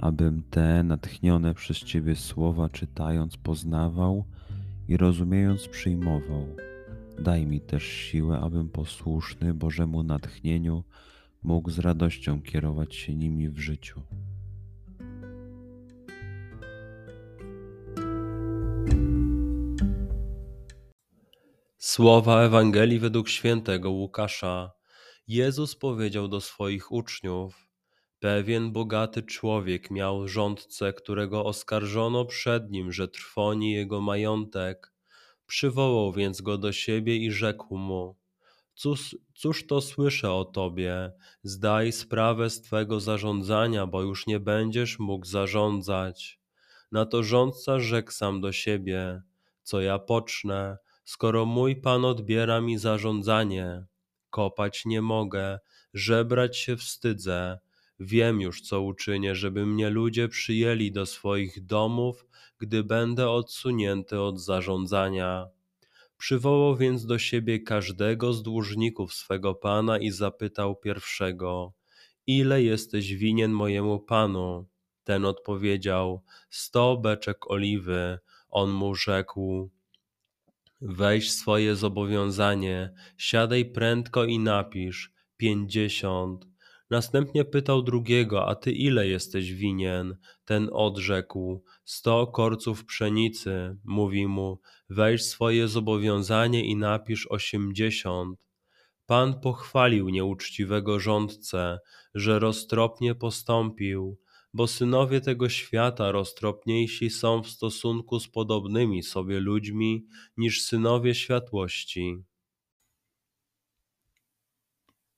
abym te natchnione przez Ciebie słowa czytając poznawał i rozumiejąc przyjmował. Daj mi też siłę, abym posłuszny Bożemu natchnieniu mógł z radością kierować się nimi w życiu. Słowa Ewangelii według świętego Łukasza. Jezus powiedział do swoich uczniów: Pewien bogaty człowiek miał rządcę, którego oskarżono przed nim, że trwoni jego majątek. Przywołał więc go do siebie i rzekł mu: Cóż, cóż to słyszę o tobie? Zdaj sprawę z twego zarządzania, bo już nie będziesz mógł zarządzać. Na to rządca rzekł sam do siebie: Co ja pocznę, skoro mój pan odbiera mi zarządzanie? Kopać nie mogę, żebrać się wstydzę Wiem już, co uczynię, żeby mnie ludzie przyjęli do swoich domów, gdy będę odsunięty od zarządzania. Przywołał więc do siebie każdego z dłużników swego pana i zapytał pierwszego: Ile jesteś winien mojemu panu? Ten odpowiedział: Sto beczek oliwy. On mu rzekł: Weź swoje zobowiązanie, siadaj prędko i napisz pięćdziesiąt. Następnie pytał drugiego, a ty ile jesteś winien? Ten odrzekł, sto korców pszenicy. Mówi mu, weź swoje zobowiązanie i napisz osiemdziesiąt. Pan pochwalił nieuczciwego rządcę, że roztropnie postąpił, bo synowie tego świata roztropniejsi są w stosunku z podobnymi sobie ludźmi niż synowie światłości.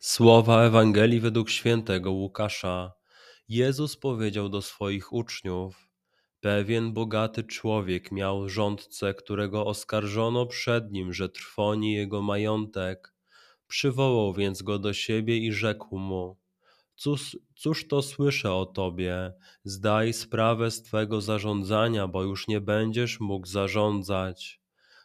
Słowa Ewangelii według świętego Łukasza. Jezus powiedział do swoich uczniów: Pewien bogaty człowiek miał rządcę, którego oskarżono przed nim, że trwoni jego majątek. Przywołał więc go do siebie i rzekł mu: Cóż, cóż to słyszę o tobie? Zdaj sprawę z twego zarządzania, bo już nie będziesz mógł zarządzać.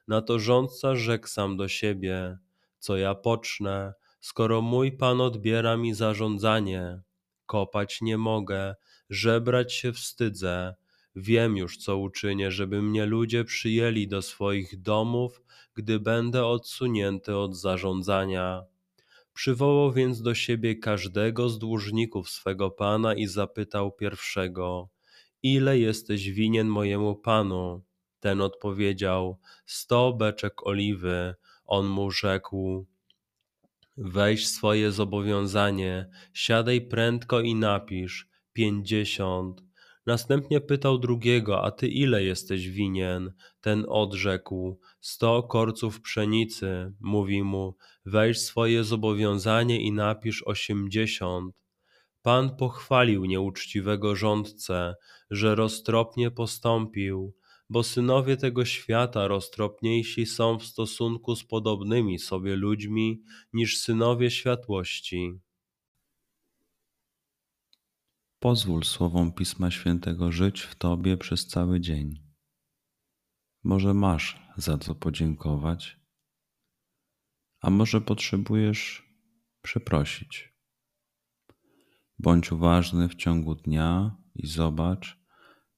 Na to rządca rzekł sam do siebie: Co ja pocznę? Skoro mój Pan odbiera mi zarządzanie. Kopać nie mogę, żebrać się wstydzę. Wiem już, co uczynię, żeby mnie ludzie przyjęli do swoich domów, gdy będę odsunięty od zarządzania. Przywołał więc do siebie każdego z dłużników swego pana i zapytał pierwszego: Ile jesteś winien mojemu panu? Ten odpowiedział: Sto beczek oliwy. On mu rzekł: Weź swoje zobowiązanie, siadaj prędko i napisz pięćdziesiąt. Następnie pytał drugiego, a ty ile jesteś winien? Ten odrzekł, sto korców pszenicy. Mówi mu, weź swoje zobowiązanie i napisz osiemdziesiąt. Pan pochwalił nieuczciwego rządcę, że roztropnie postąpił, bo synowie tego świata roztropniejsi są w stosunku z podobnymi sobie ludźmi niż synowie światłości. Pozwól słowom Pisma Świętego żyć w Tobie przez cały dzień. Może masz za co podziękować, a może potrzebujesz przeprosić. Bądź uważny w ciągu dnia i zobacz,